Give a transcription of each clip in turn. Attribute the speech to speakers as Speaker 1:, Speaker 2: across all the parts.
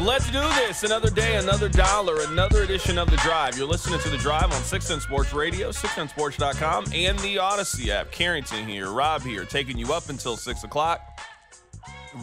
Speaker 1: Let's do this. Another day, another dollar, another edition of The Drive. You're listening to The Drive on 610 Sports Radio, 610sports.com, and the Audacy app. Carrington here, Rob here, taking you up until 6 o'clock.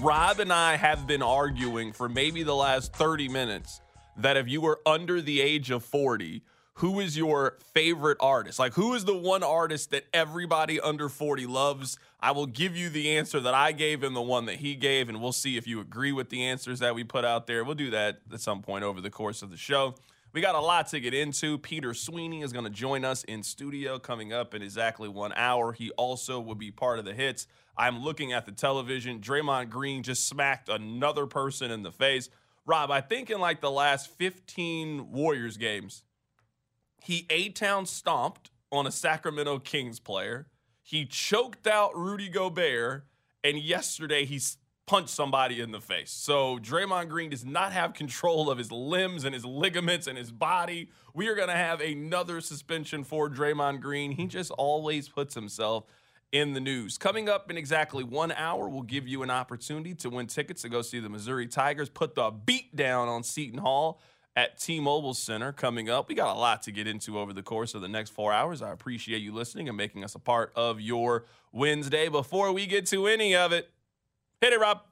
Speaker 1: Rob and I have been arguing for maybe the last 30 minutes that if you were under the age of 40, who is your favorite artist? Like, who is the one artist that everybody under 40 loves? I will give you the answer that I gave and the one that he gave, and we'll see if you agree with the answers that we put out there. We'll do that at some point over the course of the show. We got a lot to get into. Peter Sweeney is going to join us in studio coming up in exactly one hour. He also will be part of the hits. I'm looking at the television. Draymond Green just smacked another person in the face. Rob, I think in like the last 15 Warriors games, he A Town stomped on a Sacramento Kings player. He choked out Rudy Gobert. And yesterday he punched somebody in the face. So Draymond Green does not have control of his limbs and his ligaments and his body. We are going to have another suspension for Draymond Green. He just always puts himself in the news. Coming up in exactly one hour, we'll give you an opportunity to win tickets to go see the Missouri Tigers put the beat down on Seton Hall at T-Mobile Center coming up. We got a lot to get into over the course of the next four hours. I appreciate you listening and making us a part of your Wednesday. Before we get to any of it, hit it, Rob.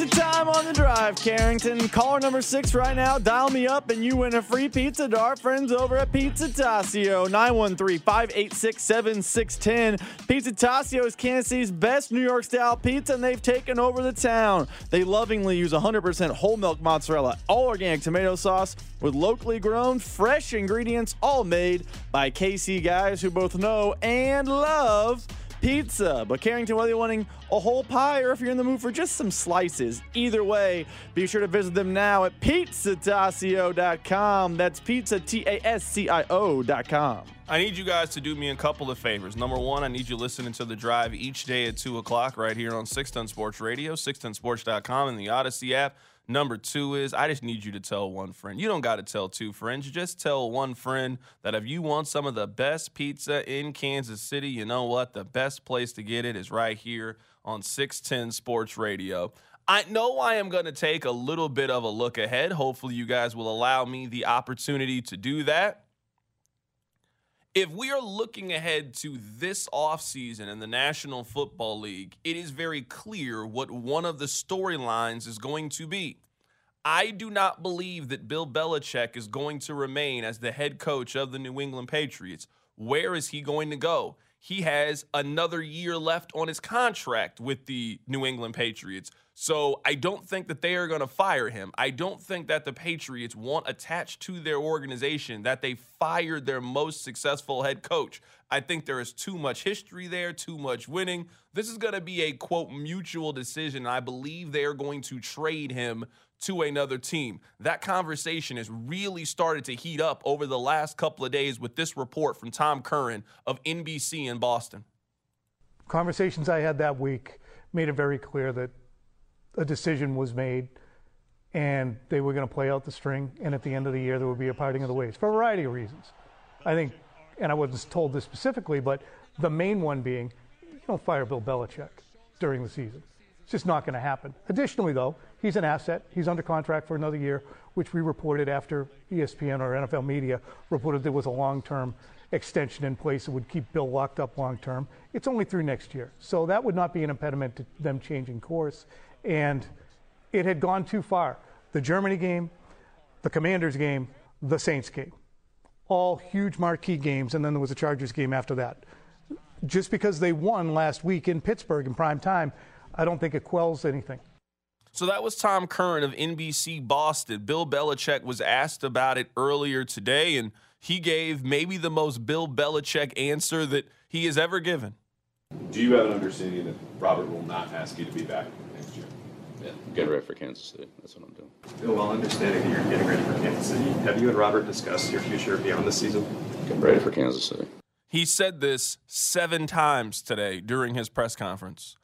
Speaker 2: Pizza time on the drive, Carrington. Caller number six right now. Dial me up and you win a free pizza to our friends over at Pizza Tascio. 913-586-7610. Pizza Tascio is Kansas City's best New York style pizza and they've taken over the town. They lovingly use 100% whole milk mozzarella, all organic tomato sauce with locally grown, fresh ingredients, all made by KC guys who both know and love pizza. But Carrington, whether you're wanting a whole pie or if you're in the mood for just some slices, either way, be sure to visit them now at pizzatascio.com. That's pizza, T A S C I O.com.
Speaker 1: I need you guys to do me a couple of favors. Number one, I need you listening to the drive each day at 2 o'clock right here on 610 Sports Radio, 610sports.com, and the Audacy app. Number two is I just need you to tell one friend. You don't got to tell two friends. Just tell one friend that if you want some of the best pizza in Kansas City, you know what? The best place to get it is right here on 610 Sports Radio. I know I am going to take a little bit of a look ahead. Hopefully, you guys will allow me the opportunity to do that. If we are looking ahead to this offseason in the National Football League, it is very clear what one of the storylines is going to be. I do not believe that Bill Belichick is going to remain as the head coach of the New England Patriots. Where is he going to go? He has another year left on his contract with the New England Patriots. So I don't think that they are going to fire him. I don't think that the Patriots want attached to their organization that they fired their most successful head coach. I think there is too much history there, too much winning. This is going to be a quote mutual decision. I believe they are going to trade him to another team. That conversation has really started to heat up over the last couple of days with this report from Tom Curran of NBC in Boston.
Speaker 3: Conversations I had that week made it very clear that a decision was made and they were going to play out the string, and at the end of the year, there would be a parting of the ways for a variety of reasons. I think and I wasn't told this specifically, but the main one being you don't fire Bill Belichick during the season. It's just not going to happen. Additionally, though, he's an asset. He's under contract for another year, which we reported after ESPN or NFL media reported there was a long term extension in place that would keep Bill locked up long term. It's only through next year. So that would not be an impediment to them changing course. And it had gone too far. The Germany game, the Commanders game, the Saints game. All huge marquee games, and then there was a Chargers game after that. Just because they won last week in Pittsburgh in prime time, I don't think it quells anything.
Speaker 1: So that was Tom Curran of NBC Boston. Bill Belichick was asked about it earlier today, and he gave maybe the most Bill Belichick answer that he has ever given.
Speaker 4: Do you have an understanding that Robert will not ask you to be back next year?
Speaker 5: Yeah, get ready for Kansas City. That's what I'm doing.
Speaker 6: Bill, while understanding that you're getting ready for Kansas City, have you and Robert discussed your future beyond the season?
Speaker 5: Getting ready for Kansas City.
Speaker 1: He said this seven times today during his press conference.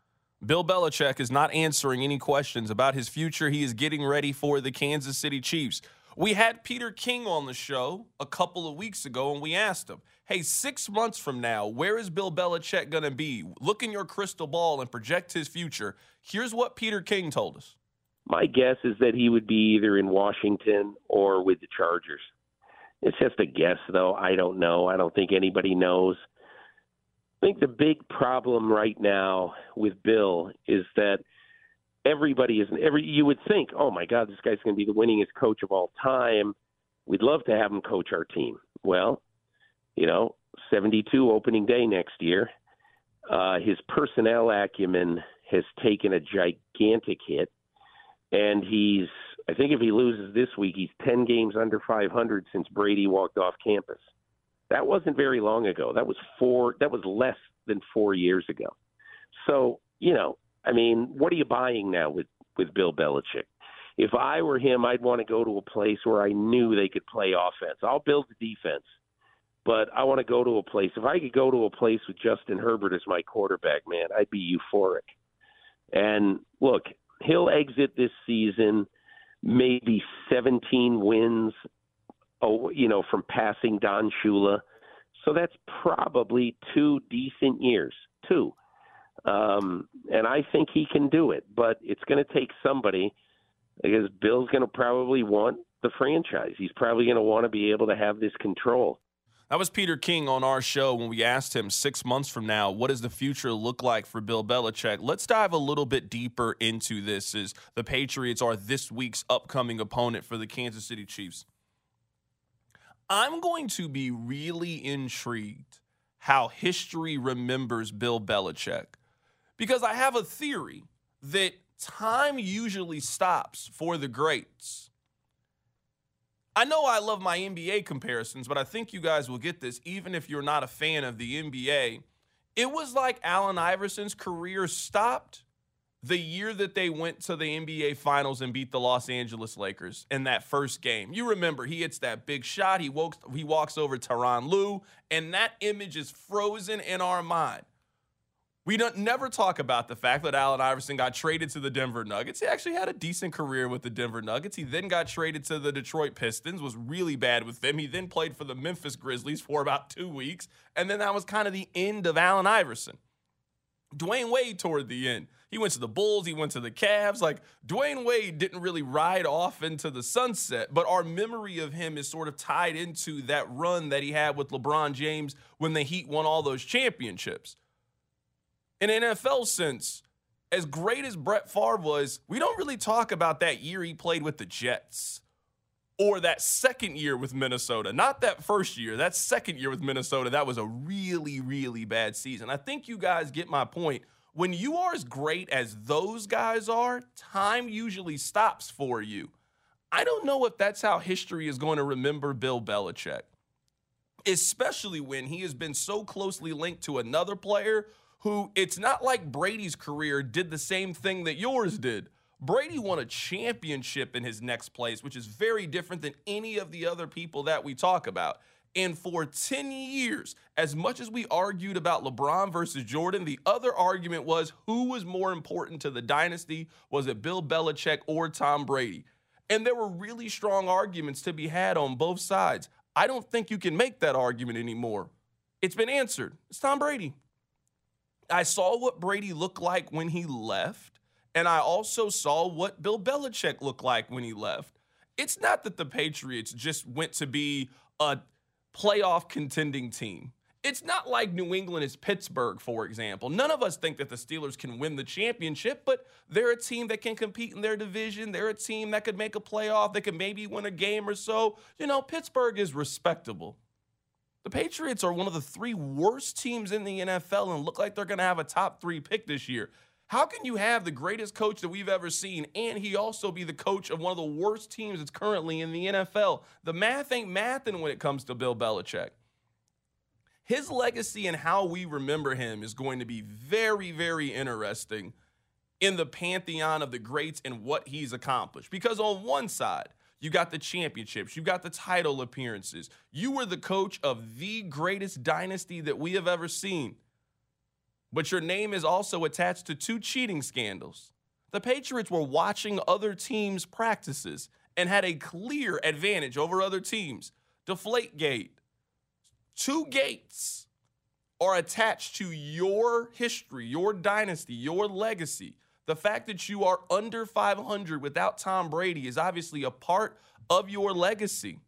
Speaker 1: Bill Belichick is not answering any questions about his future. He is getting ready for the Kansas City Chiefs. We had Peter King on the show a couple of weeks ago, and we asked him, hey, six months from now, where is Bill Belichick going to be? Look in your crystal ball and project his future. Here's what Peter King told us.
Speaker 7: My guess is that he would be either in Washington or with the Chargers. It's just a guess, though. I don't know. I don't think anybody knows. I think the big problem right now with Bill is that everybody is every you would think, oh my God, this guy's going to be the winningest coach of all time. We'd love to have him coach our team. Well, you know, 72 opening day next year. Uh, his personnel acumen has taken a gigantic hit, and he's. I think if he loses this week, he's 10 games under 500 since Brady walked off campus. That wasn't very long ago. That was four. That was less than four years ago. So you know, I mean, what are you buying now with with Bill Belichick? If I were him, I'd want to go to a place where I knew they could play offense. I'll build the defense, but I want to go to a place. If I could go to a place with Justin Herbert as my quarterback, man, I'd be euphoric. And look, he'll exit this season maybe 17 wins, oh, you know, from passing Don Shula. So that's probably two decent years, two. Um, and I think he can do it, but it's going to take somebody because Bill's going to probably want the franchise. He's probably going to want to be able to have this control.
Speaker 1: That was Peter King on our show when we asked him six months from now, what does the future look like for Bill Belichick? Let's dive a little bit deeper into this as the Patriots are this week's upcoming opponent for the Kansas City Chiefs. I'm going to be really intrigued how history remembers Bill Belichick because I have a theory that time usually stops for the greats. I know I love my NBA comparisons, but I think you guys will get this even if you're not a fan of the NBA. It was like Allen Iverson's career stopped the year that they went to the NBA Finals and beat the Los Angeles Lakers in that first game. You remember he hits that big shot, he walks he walks over Tyronn Lue, and that image is frozen in our mind. We don't never talk about the fact that Allen Iverson got traded to the Denver Nuggets. He actually had a decent career with the Denver Nuggets. He then got traded to the Detroit Pistons, was really bad with them. He then played for the Memphis Grizzlies for about two weeks, and then that was kind of the end of Allen Iverson. Dwyane Wade toward the end. He went to the Bulls, he went to the Cavs. Like Dwyane Wade didn't really ride off into the sunset, but our memory of him is sort of tied into that run that he had with LeBron James when the Heat won all those championships in NFL sense, as great as Brett Favre was, we don't really talk about that year he played with the Jets or that second year with Minnesota. Not that first year, that second year with Minnesota, that was a really, really bad season. I think you guys get my point. When you are as great as those guys are, time usually stops for you. I don't know if that's how history is going to remember Bill Belichick, especially when he has been so closely linked to another player who it's not like Brady's career did the same thing that yours did. Brady won a championship in his next place, which is very different than any of the other people that we talk about. And for 10 years, as much as we argued about LeBron versus Jordan, the other argument was who was more important to the dynasty? Was it Bill Belichick or Tom Brady? And there were really strong arguments to be had on both sides. I don't think you can make that argument anymore It's been answered. It's Tom Brady. I saw what Brady looked like when he left, and I also saw what Bill Belichick looked like when he left. It's not that the Patriots just went to be a playoff contending team. It's not like New England is Pittsburgh, for example. None of us think that the Steelers can win the championship, but they're a team that can compete in their division. They're a team that could make a playoff. They could maybe win a game or so. You know, Pittsburgh is respectable. The Patriots are one of the three worst teams in the NFL and look like they're going to have a top three pick this year. How can you have the greatest coach that we've ever seen and he also be the coach of one of the worst teams that's currently in the NFL? The math ain't mathing when it comes to Bill Belichick. His legacy and how we remember him is going to be very, very interesting in the pantheon of the greats and what he's accomplished. Because on one side, you got the championships, you got the title appearances. You were the coach of the greatest dynasty that we have ever seen. But your name is also attached to two cheating scandals. The Patriots were watching other teams' practices and had a clear advantage over other teams. Deflate gate. Two gates are attached to your history, your dynasty, your legacy. The fact that you are under 500 without Tom Brady is obviously a part of your legacy.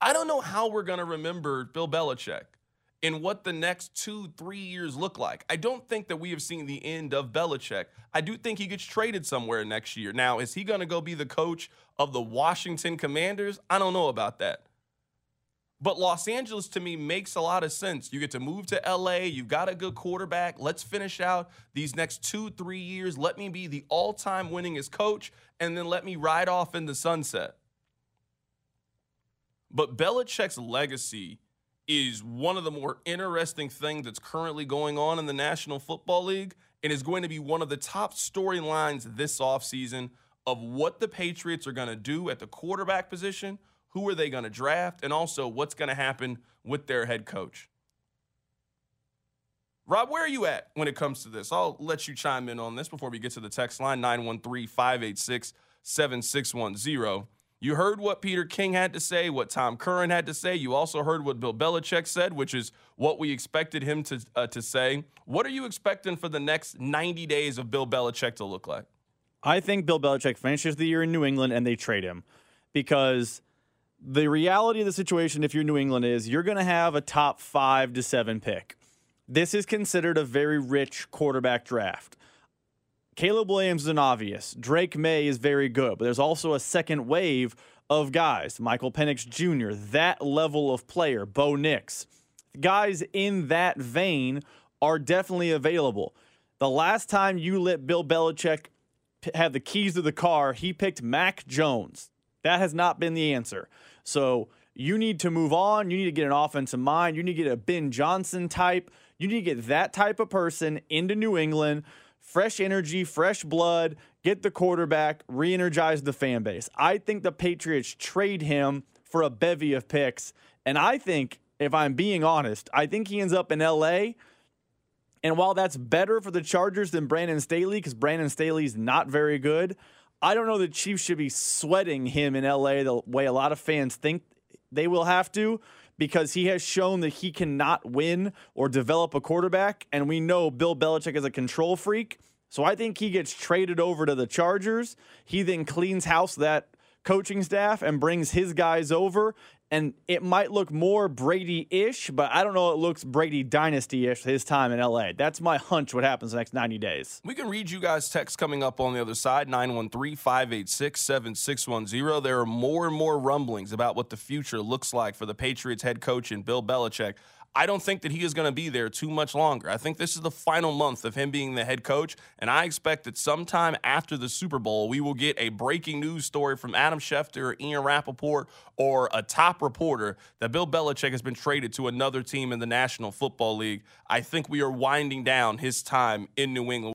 Speaker 1: I don't know how we're going to remember Bill Belichick and what the next two, three years look like. I don't think that we have seen the end of Belichick. I do think he gets traded somewhere next year. Now, is he going to go be the coach of the Washington Commanders? I don't know about that. But Los Angeles to me makes a lot of sense. You get to move to LA, you've got a good quarterback. Let's finish out these next two, three years. Let me be the all time winningest coach, and then let me ride off in the sunset. But Belichick's legacy is one of the more interesting things that's currently going on in the National Football League and is going to be one of the top storylines this offseason of what the Patriots are going to do at the quarterback position, who are they going to draft, and also what's going to happen with their head coach. Rob, where are you at when it comes to this? I'll let you chime in on this before we get to the text line 913 586 7610. You heard what Peter King had to say, what Tom Curran had to say. You also heard what Bill Belichick said, which is what we expected him to, uh, to say. What are you expecting for the next 90 days of Bill Belichick to look like?
Speaker 2: I think Bill Belichick finishes the year in New England and they trade him because the reality of the situation, if you're New England, is you're going to have a top five to seven pick. This is considered a very rich quarterback draft. Caleb Williams is an obvious. Drake Maye is very good, but there's also a second wave of guys. Michael Penix Jr., that level of player. Bo Nix. Guys in that vein are definitely available. The last time you let Bill Belichick have the keys to the car, he picked Mac Jones. That has not been the answer. So you need to move on. You need to get an offensive mind. You need to get a Ben Johnson type. You need to get that type of person into New England fresh energy, fresh blood, get the quarterback, re energize the fan base. I think the Patriots trade him for a bevy of picks. And I think, if I'm being honest, I think he ends up in LA. And while that's better for the Chargers than Brandon Staley, because Brandon Staley's not very good, I don't know the Chiefs should be sweating him in LA the way a lot of fans think they will have to because he has shown that he cannot win or develop a quarterback. And we know Bill Belichick is a control freak. So I think he gets traded over to the Chargers. He then cleans house that coaching staff and brings his guys over and it might look more Brady-ish, but I don't know. It looks Brady dynasty-ish his time in LA. That's my hunch. What happens the next 90 days?
Speaker 1: We can read you guys' text coming up on the other side 913-586-7610. There are more and more rumblings about what the future looks like for the Patriots head coach and Bill Belichick. I don't think that he is going to be there too much longer. I think this is the final month of him being the head coach, and I expect that sometime after the Super Bowl, we will get a breaking news story from Adam Schefter or Ian Rapoport or a top reporter that Bill Belichick has been traded to another team in the National Football League. I think we are winding down his time in New England.